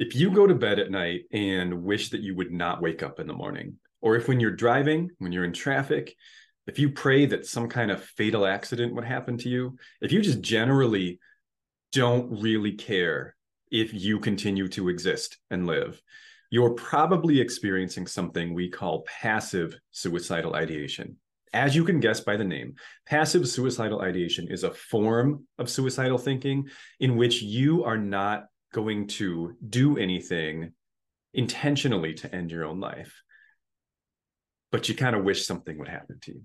If you go to bed at night and wish that you would not wake up in the morning, or if when you're driving, when you're in traffic, if you pray that some kind of fatal accident would happen to you, if you just generally don't really care if you continue to exist and live, you're probably experiencing something we call passive suicidal ideation. As you can guess by the name, passive suicidal ideation is a form of suicidal thinking in which you are not going to do anything intentionally to end your own life, but you kind of wish something would happen to you.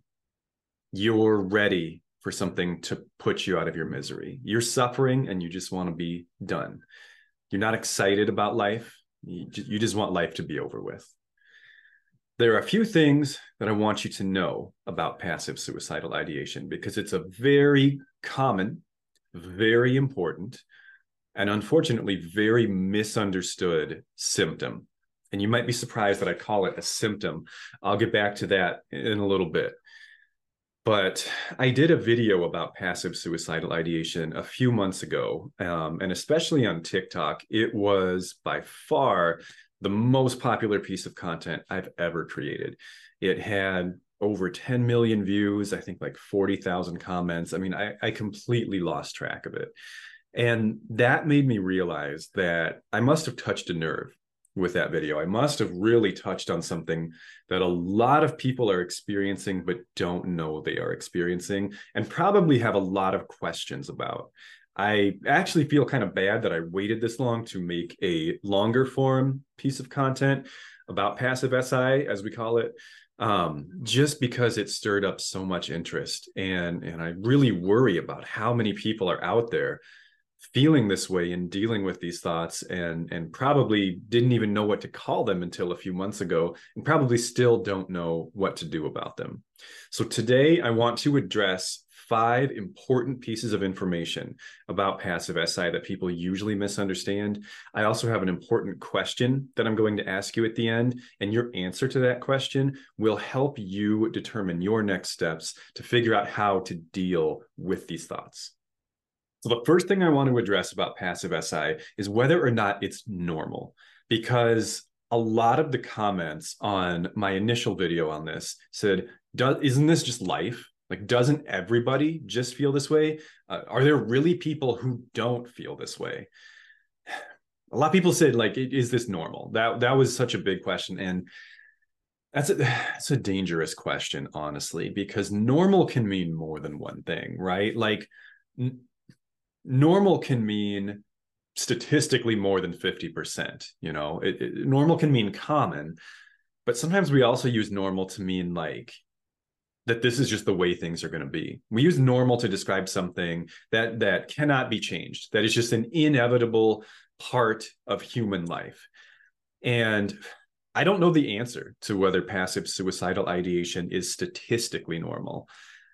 You're ready for something to put you out of your misery. You're suffering and you just want to be done. You're not excited about life. You just want life to be over with. There are a few things that I want you to know about passive suicidal ideation because it's a very common, very important, and unfortunately very misunderstood symptom. And you might be surprised that I call it a symptom. I'll get back to that in a little bit. But I did a video about passive suicidal ideation a few months ago. Um, and especially on TikTok, it was by far the most popular piece of content I've ever created. It had over 10 million views, I think like 40,000 comments. I mean, I, I completely lost track of it. And that made me realize that I must have touched a nerve with that video. I must have really touched on something that a lot of people are experiencing, but don't know they are experiencing, and probably have a lot of questions about. I actually feel kind of bad that I waited this long to make a longer form piece of content about passive SI, as we call it, um, just because it stirred up so much interest. And, and I really worry about how many people are out there feeling this way and dealing with these thoughts and and probably didn't even know what to call them until a few months ago and probably still don't know what to do about them. So today I want to address five important pieces of information about passive SI that people usually misunderstand. I also have an important question that I'm going to ask you at the end, and your answer to that question will help you determine your next steps to figure out how to deal with these thoughts. So the first thing I want to address about passive SI is whether or not it's normal, because a lot of the comments on my initial video on this said, "Isn't this just life? Like, doesn't everybody just feel this way? Uh, are there really people who don't feel this way?" A lot of people said, "Like, is this normal?" That that was such a big question, and that's a that's a dangerous question, honestly, because normal can mean more than one thing, right? Like normal can mean statistically more than 50% you know? It, it, normal can mean common but sometimes we also use normal to mean like that this is just the way things are going to be. We use normal to describe something that that cannot be changed that is just an inevitable part of human life. And i don't know the answer to whether passive suicidal ideation is statistically normal.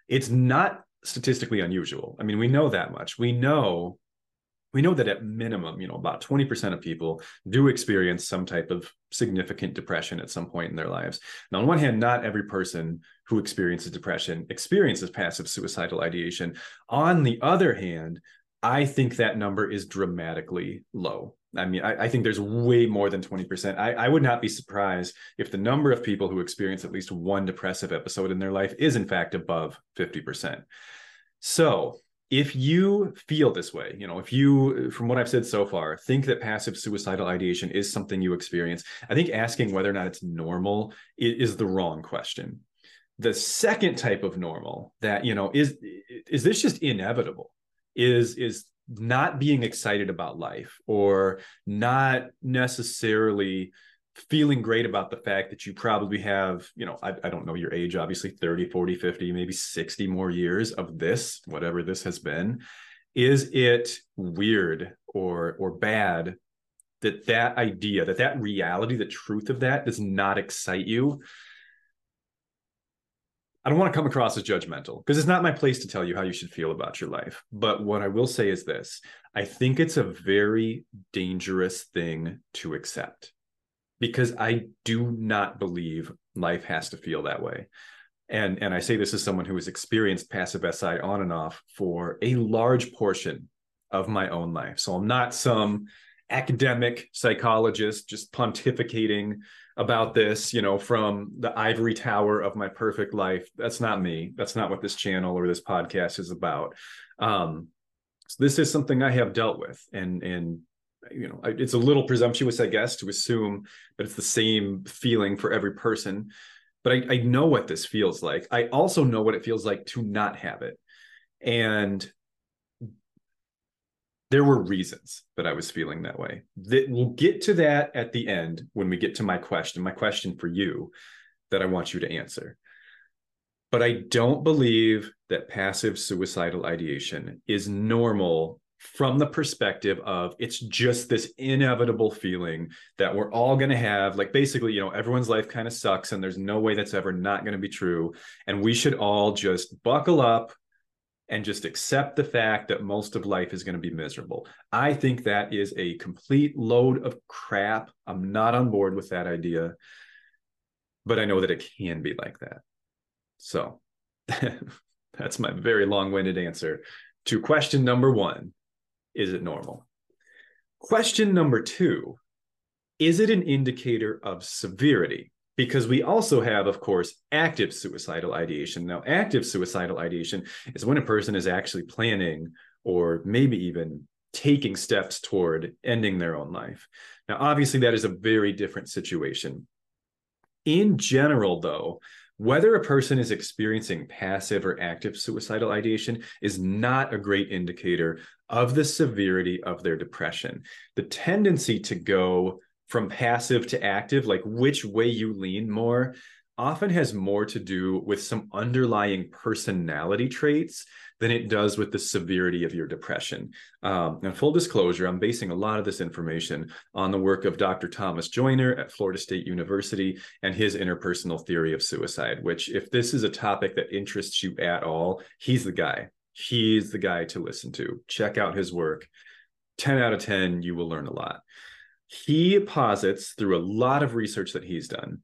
It's not statistically unusual. I mean, we know that much. We know we know that at minimum, you know, about 20% of people do experience some type of significant depression at some point in their lives. Now, on one hand, not every person who experiences depression experiences passive suicidal ideation. On the other hand, I think that number is dramatically low. I mean, I, I, think there's way more than 20%. I, I would not be surprised if the number of people who experience at least one depressive episode in their life is, in fact, above 50%. So, if you feel this way, you know, if you, from what I've said so far, think that passive suicidal ideation is something you experience, I think asking whether or not it's normal is the wrong question. The second type of normal that, you know, is is this just inevitable? Is is not being excited about life or not necessarily feeling great about the fact that you probably have you know I, I, don't know your age obviously 30 40 50 maybe 60 more years of this whatever this has been. Is it weird or or bad that that idea that that reality the truth of that does not excite you I don't want to come across as judgmental because it's not my place to tell you how you should feel about your life. But what I will say is this I think it's a very dangerous thing to accept because I do not believe life has to feel that way. And, and I say this as someone who has experienced passive SI on and off for a large portion of my own life. So I'm not some academic psychologist just pontificating about this, you know, from the ivory tower of my perfect life. That's not me. That's not what this channel or this podcast is about. Um, so this is something I have dealt with, and and you know, it's a little presumptuous, I guess, to assume that it's the same feeling for every person. But I, I know what this feels like. I also know what it feels like to not have it, and there were reasons that I was feeling that way. That we'll get to that at the end when we get to my question, my question for you that I want you to answer. But I don't believe that passive suicidal ideation is normal from the perspective of it's just this inevitable feeling that we're all going to have like basically you know everyone's life kind of sucks and there's no way that's ever not going to be true and we should all just buckle up and just accept the fact that most of life is going to be miserable. I think that is a complete load of crap. I'm not on board with that idea, but I know that it can be like that. So that's my very long winded answer to question number one Is it normal? Question number two Is it an indicator of severity? Because we also have, of course, active suicidal ideation. Now, active suicidal ideation is when a person is actually planning or maybe even taking steps toward ending their own life. Now, obviously, that is a very different situation. In general, though, whether a person is experiencing passive or active suicidal ideation is not a great indicator of the severity of their depression. The tendency to go from passive to active, like which way you lean more, often has more to do with some underlying personality traits than it does with the severity of your depression. Um, and full disclosure, I'm basing a lot of this information on the work of Dr. Thomas Joiner at Florida State University and his interpersonal theory of suicide, which, if this is a topic that interests you at all, he's the guy. He's the guy to listen to. Check out his work. 10 out of 10, you will learn a lot he posits through a lot of research that he's done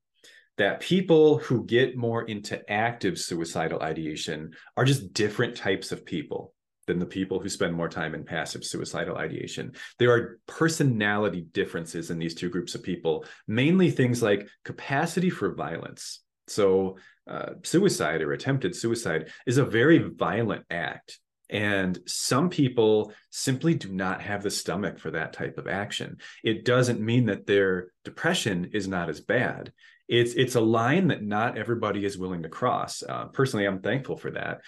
that people who get more into active suicidal ideation are just different types of people than the people who spend more time in passive suicidal ideation. There are personality differences in these two groups of people, mainly things like capacity for violence. So, uh, suicide or attempted suicide is a very violent act. And some people simply do not have the stomach for that type of action. It doesn't mean that their depression is not as bad. It's it's a line that not everybody is willing to cross. Uh, personally, I'm thankful for that.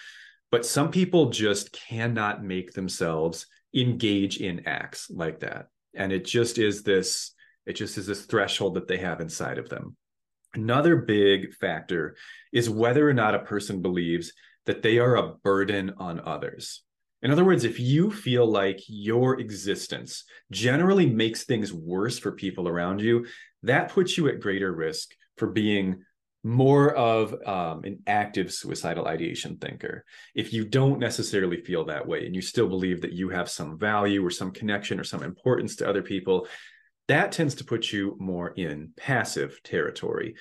But some people just cannot make themselves engage in acts like that, and it just is this. It just is this threshold that they have inside of them. Another big factor is whether or not a person believes that they are a burden on others. In other words, if you feel like your existence generally makes things worse for people around you, that puts you at greater risk for being more of um, an active suicidal ideation thinker. If you don't necessarily feel that way and you still believe that you have some value or some connection or some importance to other people, that tends to put you more in passive territory.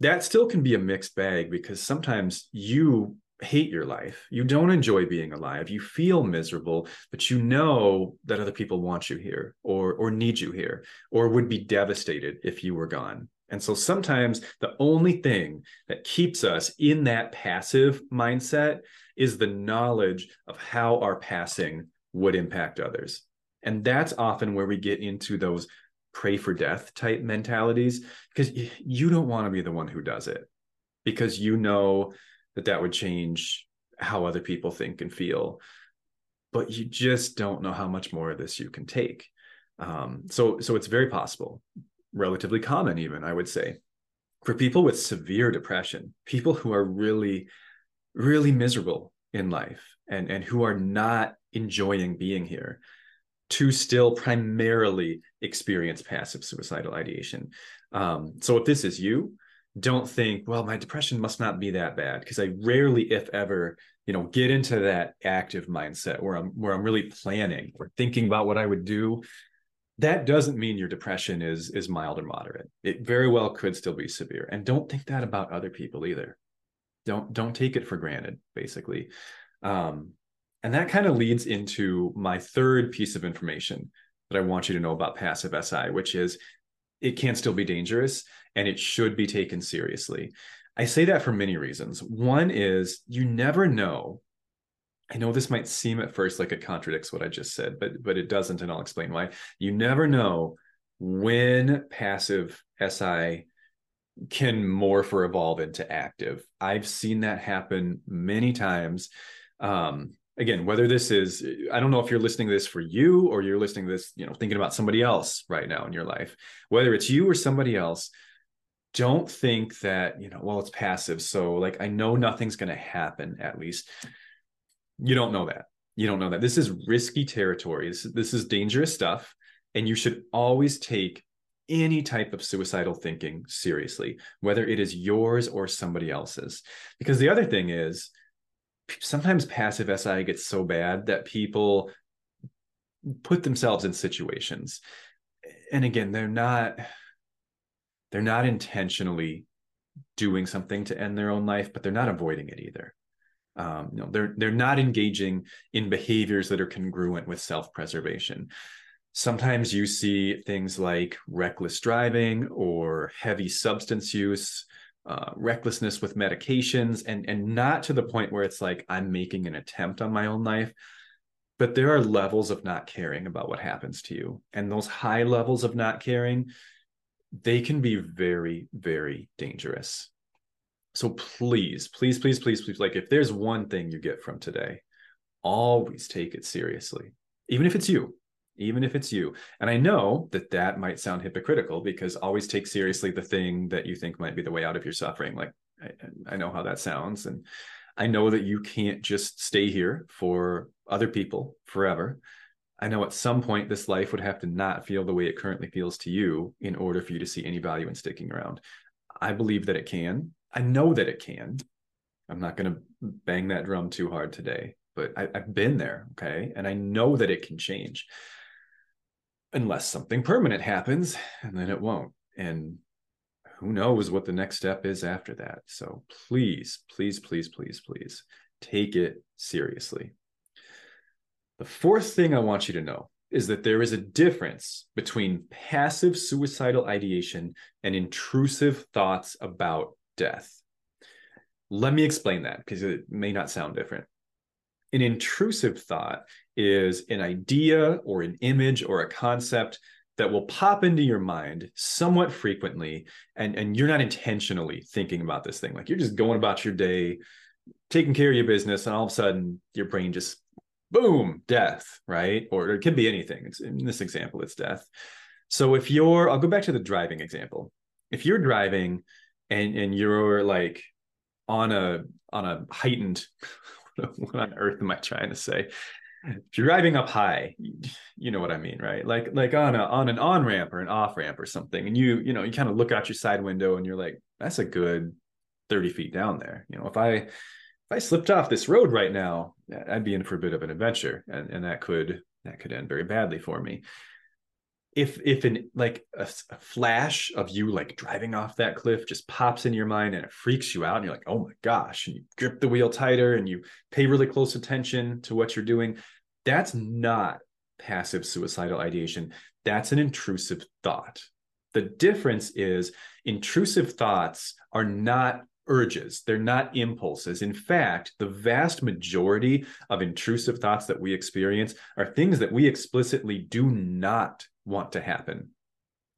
That still can be a mixed bag because sometimes you hate your life. You don't enjoy being alive. You feel miserable, but you know that other people want you here or or need you here or would be devastated if you were gone. And so sometimes the only thing that keeps us in that passive mindset is the knowledge of how our passing would impact others. And that's often where we get into those pray for death type mentalities because you don't want to be the one who does it because you know that that would change how other people think and feel. But you just don't know how much more of this you can take. Um, so so it's very possible relatively common even i would say for people with severe depression people who are really really miserable in life and and who are not enjoying being here to still primarily experience passive suicidal ideation. Um, so if this is you don't think, well, my depression must not be that bad because I rarely, if ever, you know, get into that active mindset where I'm where I'm really planning or thinking about what I would do. That doesn't mean your depression is is mild or moderate. It very well could still be severe. And don't think that about other people either. Don't don't take it for granted, basically. Um, and that kind of leads into my third piece of information that I want you to know about passive SI, which is it can still be dangerous and it should be taken seriously. I say that for many reasons. One is you never know. I know this might seem at first like it contradicts what I just said, but but it doesn't, and I'll explain why. You never know when passive SI can morph or evolve into active. I've seen that happen many times. Um, again, whether this is, I don't know if you're listening to this for you or you're listening to this, you know, thinking about somebody else right now in your life, whether it's you or somebody else, don't think that, you know, well, it's passive. So, like, I know nothing's going to happen, at least. You don't know that. You don't know that. This is risky territory. This, this is dangerous stuff. And you should always take any type of suicidal thinking seriously, whether it is yours or somebody else's. Because the other thing is, sometimes passive SI gets so bad that people put themselves in situations. And again, they're not they're not intentionally doing something to end their own life, but they're not avoiding it either. Um, you know, they're they're not engaging in behaviors that are congruent with self-preservation sometimes you see things like reckless driving or heavy substance use uh, recklessness with medications and and not to the point where it's like i'm making an attempt on my own life but there are levels of not caring about what happens to you. And those high levels of not caring they can be very very dangerous. So please please please please please like if there's one thing you get from today always take it seriously even if it's you even if it's you. And I know that that might sound hypocritical because always take seriously the thing that you think might be the way out of your suffering. Like, I, I know how that sounds. And I know that you can't just stay here for other people forever. I know at some point this life would have to not feel the way it currently feels to you in order for you to see any value in sticking around. I believe that it can. I know that it can. I'm not going to bang that drum too hard today, but I, have been there. Okay. And I know that it can change unless something permanent happens and then it won't. And who knows what the next step is after that. So please please please please please take it seriously. The fourth thing i want you to know is that there is a difference between passive suicidal ideation and intrusive thoughts about death. Let me explain that because it may not sound different an intrusive thought is an idea or an image or a concept that will pop into your mind somewhat frequently and and you're not intentionally thinking about this thing. Like you're just going about your day taking care of your business and all of a sudden your brain just boom death right? Or it could be anything. It's in this example it's death. So if you're i'll go back to the driving example. If you're driving and and you're like on a on a heightened what on earth am I trying to say? If you're driving up high, you know what I mean, right? Like like on a on an on ramp or an off ramp or something, and you you know you kind of look out your side window and you're like, that's a good thirty feet down there. You know, if I if I slipped off this road right now, I'd be in for a bit of an adventure, and and that could that could end very badly for me if if an like a, a, flash of you like driving off that cliff just pops in your mind and it freaks you out and you're like oh my gosh and you grip the wheel tighter and you pay really close attention to what you're doing that's not passive suicidal ideation. That's an intrusive thought. The difference is intrusive thoughts are not urges. They're not impulses. In fact the vast majority of intrusive thoughts that we experience are things that we explicitly do not want to happen.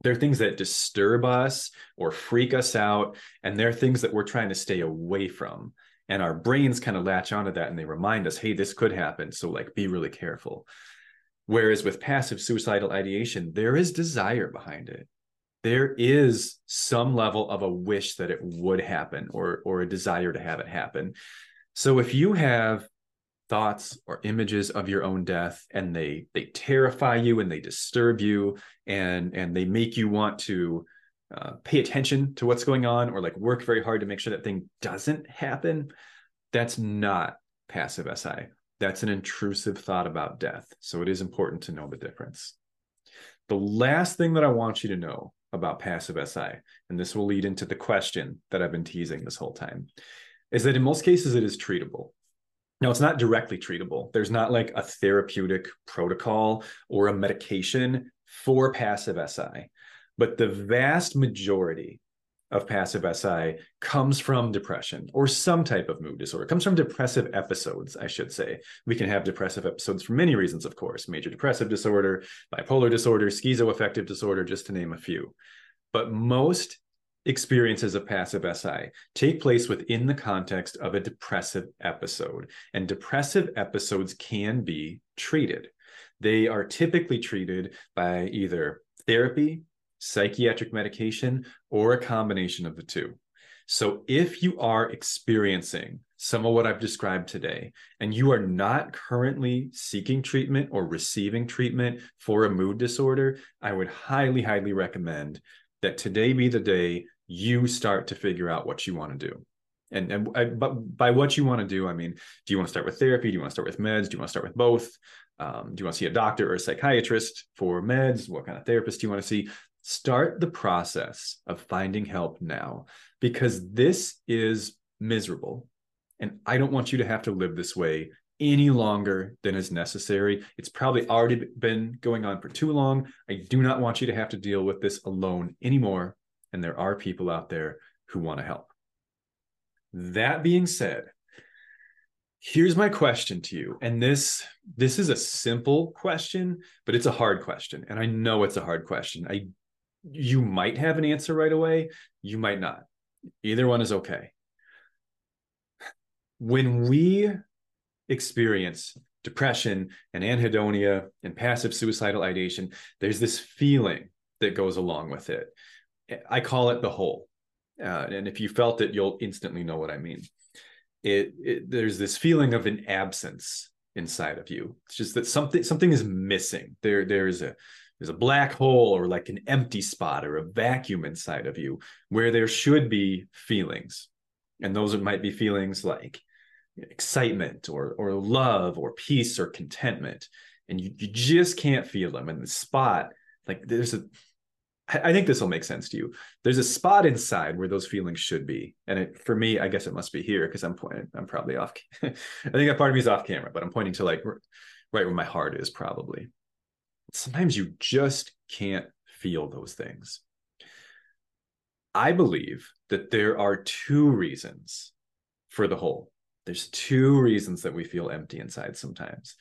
There are things that disturb us or freak us out, and they're things that we're trying to stay away from. And our brains kind of latch onto that and they remind us, hey, this could happen. So, like, be really careful. Whereas with passive suicidal ideation, there is desire behind it. There is some level of a wish that it would happen or, or a desire to have it happen. So, if you have thoughts or images of your own death and they they terrify you and they disturb you and and they make you want to uh, pay attention to what's going on or like work very hard to make sure that thing doesn't happen that's not passive si that's an intrusive thought about death. So it is important to know the difference. The last thing that i want you to know about passive si and this will lead into the question that i've been teasing this whole time is that in most cases it is treatable Now, it's not directly treatable. There's not like a therapeutic protocol or a medication for passive SI, but the vast majority of passive SI comes from depression or some type of mood disorder. It comes from depressive episodes, I should say. We can have depressive episodes for many reasons, of course major depressive disorder, bipolar disorder, schizoaffective disorder, just to name a few. But most experiences of passive SI take place within the context of a depressive episode, and depressive episodes can be treated. They are typically treated by either therapy, psychiatric medication, or a combination of the two. So, if you are experiencing some of what I've described today, and you are not currently seeking treatment or receiving treatment for a mood disorder, I would highly, highly recommend that today be the day you start to figure out what you want to do. And, and I, but by what you want to do, I mean, do you want to start with therapy? Do you want to start with meds? Do you want to start with both? Um, do you want to see a doctor or a psychiatrist for meds? What kind of therapist do you want to see? Start the process of finding help now because this is miserable. And I don't want you to have to live this way any longer than is necessary. It's probably already been going on for too long. I do not want you to have to deal with this alone anymore and there are people out there who want to help. That being said, here's my question to you and this this is a simple question but it's a hard question and i know it's a hard question. I you might have an answer right away you might not. Either one is okay. When we experience depression and anhedonia and passive suicidal ideation there's this feeling that goes along with it I call it the hole. Uh, and if you felt it, you'll instantly know what I mean. It, it, there's this feeling of an absence inside of you. It's just that something something is missing. There there's a there's a black hole or like an empty spot or a vacuum inside of you where there should be feelings. And those might be feelings like excitement or or love or peace or contentment. And you, you just can't feel them. And the spot, like there's a I think this will make sense to you. There's a spot inside where those feelings should be, and it, for me, I guess it must be here because I'm pointing. I'm probably off. I think that part of me is off camera, but I'm pointing to like right where my heart is, probably. Sometimes you just can't feel those things. I believe that there are two reasons for the hole. There's two reasons that we feel empty inside sometimes.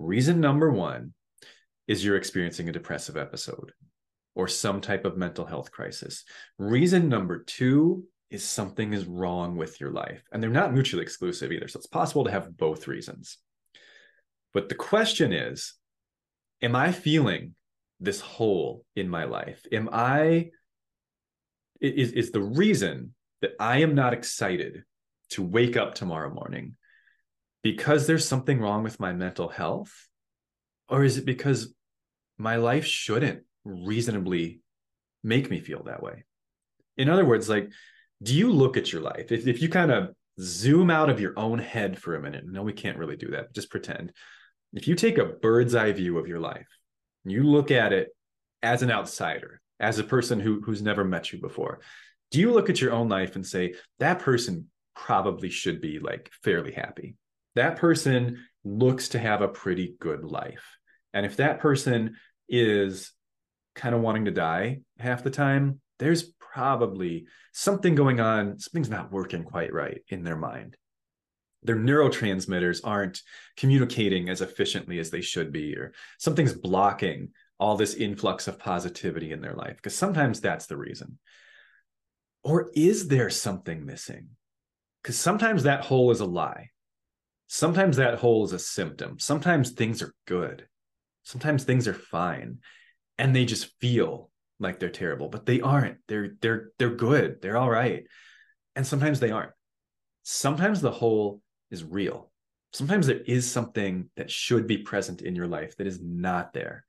Reason number one is you're experiencing a depressive episode or some type of mental health crisis. Reason number two is something is wrong with your life. And they're not mutually exclusive either. So it's possible to have both reasons. But the question is Am I feeling this hole in my life? Am I, is, is the reason that I am not excited to wake up tomorrow morning because there's something wrong with my mental health? Or is it because my life shouldn't reasonably make me feel that way. In other words, like, do you look at your life? If, if you kind of zoom out of your own head for a minute, no, we can't really do that, just pretend. If you take a bird's eye view of your life, you look at it as an outsider, as a person who, who's never met you before, do you look at your own life and say, that person probably should be like fairly happy? That person looks to have a pretty good life. And if that person is kind of wanting to die half the time, there's probably something going on. Something's not working quite right in their mind. Their neurotransmitters aren't communicating as efficiently as they should be, or something's blocking all this influx of positivity in their life. Because sometimes that's the reason. Or is there something missing? Because sometimes that hole is a lie. Sometimes that hole is a symptom. Sometimes things are good. Sometimes things are fine and they just feel like they're terrible, but they aren't. They're they're they're good. They're all right. And sometimes they aren't. Sometimes the hole is real. Sometimes there is something that should be present in your life that is not there.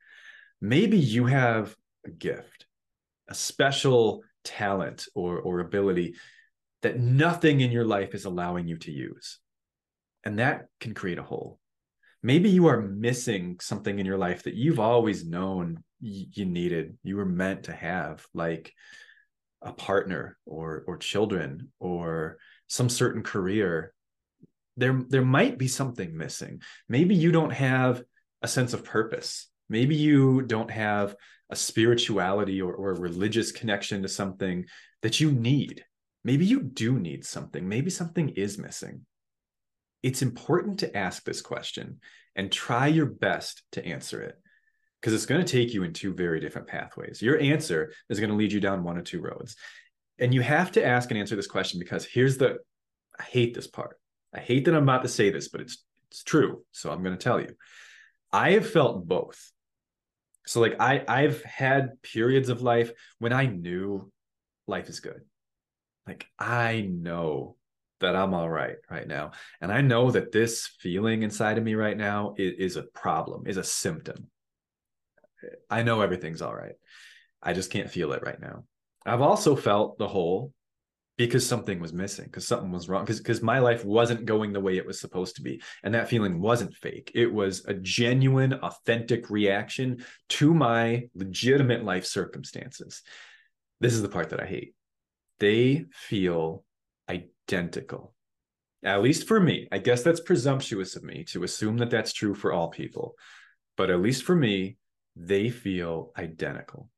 Maybe you have a gift, a special talent or or ability that nothing in your life is allowing you to use. And that can create a hole. Maybe you are missing something in your life that you've always known you needed you were meant to have like a partner or or children or some certain career there there might be something missing. Maybe you don't have a sense of purpose. Maybe you don't have a spirituality or, or a religious connection to something that you need. Maybe you do need something. Maybe something is missing. It's important to ask this question and try your best to answer it because it's going to take you in two very different pathways. Your answer is going to lead you down one or two roads. And you have to ask and answer this question because here's the I hate this part. I hate that I'm about to say this, but it's it's true. So I'm going to tell you. I have felt both. So like I I've had periods of life when I knew life is good. Like I know that I'm all right right now. And I know that this feeling inside of me right now is, is a problem, is a symptom. I know everything's all right. I just can't feel it right now. I've also felt the hole because something was missing, because something was wrong, because because my life wasn't going the way it was supposed to be. And that feeling wasn't fake. It was a genuine, authentic reaction to my legitimate life circumstances. This is the part that I hate. They feel identical. At least for me. I guess that's presumptuous of me to assume that that's true for all people. But at least for me, they feel identical.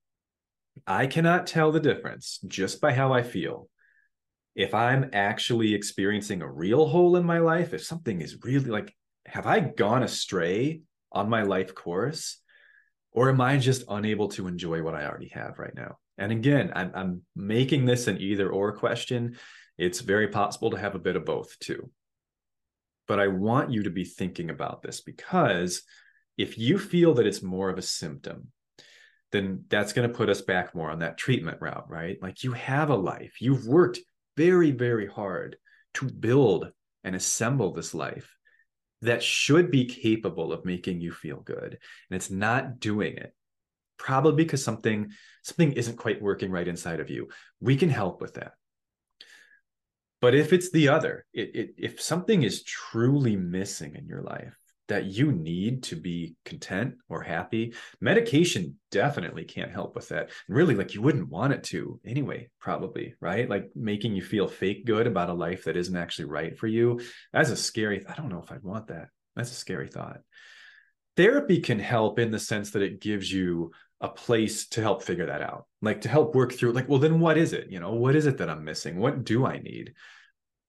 I cannot tell the difference just by how I feel. If I'm actually experiencing a real hole in my life, if something is really like, have I gone astray on my life course? Or am I just unable to enjoy what I already have right now? And again, I'm, I'm making this an either or question. It's very possible to have a bit of both too. But I want you to be thinking about this because if you feel that it's more of a symptom, then that's going to put us back more on that treatment route, right? Like you have a life, you've worked very, very hard to build and assemble this life that should be capable of making you feel good. And it's not doing it. Probably because something something isn't quite working right inside of you. We can help with that. But if it's the other, it, it, if something is truly missing in your life, that you need to be content or happy medication definitely can't help with that. And really like you wouldn't want it to anyway probably right? Like making you feel fake good about a life that isn't actually right for you. That's a scary i don't know if i'd want that. That's a scary thought. Therapy can help in the sense that it gives you a place to help figure that out like to help work through like well then what is it? You know what is it that i'm missing? What do i need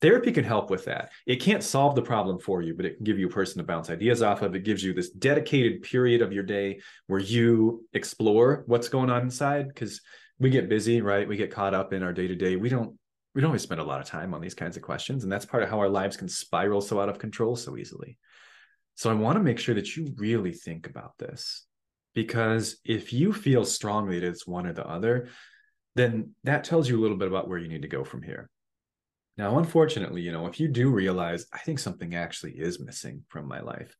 Therapy can help with that. It can't solve the problem for you, but it can give you a person to bounce ideas off of. It gives you this dedicated period of your day where you explore what's going on inside because we get busy, right? We get caught up in our day to day. We don't we don't always spend a lot of time on these kinds of questions, and that's part of how our lives can spiral so out of control so easily. So I want to make sure that you really think about this because if you feel strongly that it's one or the other, then that tells you a little bit about where you need to go from here. Now, unfortunately, you know, if you do realize, I think something actually is missing from my life,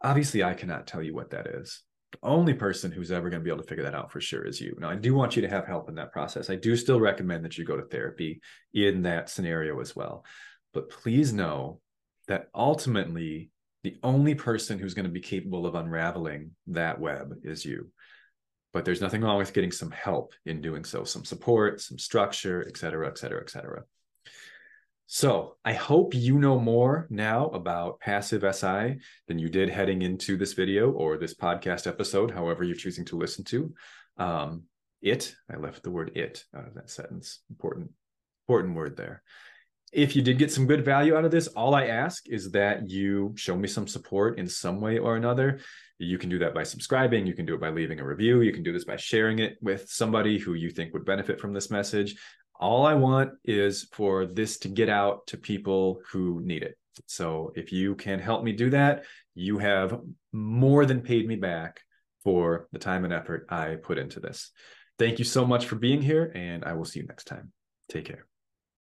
obviously I cannot tell you what that is. The only person who's ever going to be able to figure that out for sure is you. Now, I do want you to have help in that process. I do still recommend that you go to therapy in that scenario as well. But please know that ultimately, the only person who's going to be capable of unraveling that web is you. But there's nothing wrong with getting some help in doing so, some support, some structure, et cetera, et cetera, et cetera. So I hope you know more now about passive SI than you did heading into this video or this podcast episode, however you're choosing to listen to. Um, it, I left the word it out of that sentence. Important, important word there. If you did get some good value out of this, all I ask is that you show me some support in some way or another. You can do that by subscribing. You can do it by leaving a review. You can do this by sharing it with somebody who you think would benefit from this message. All I want is for this to get out to people who need it. So if you can help me do that, you have more than paid me back for the time and effort I put into this. Thank you so much for being here, and I will see you next time. Take care.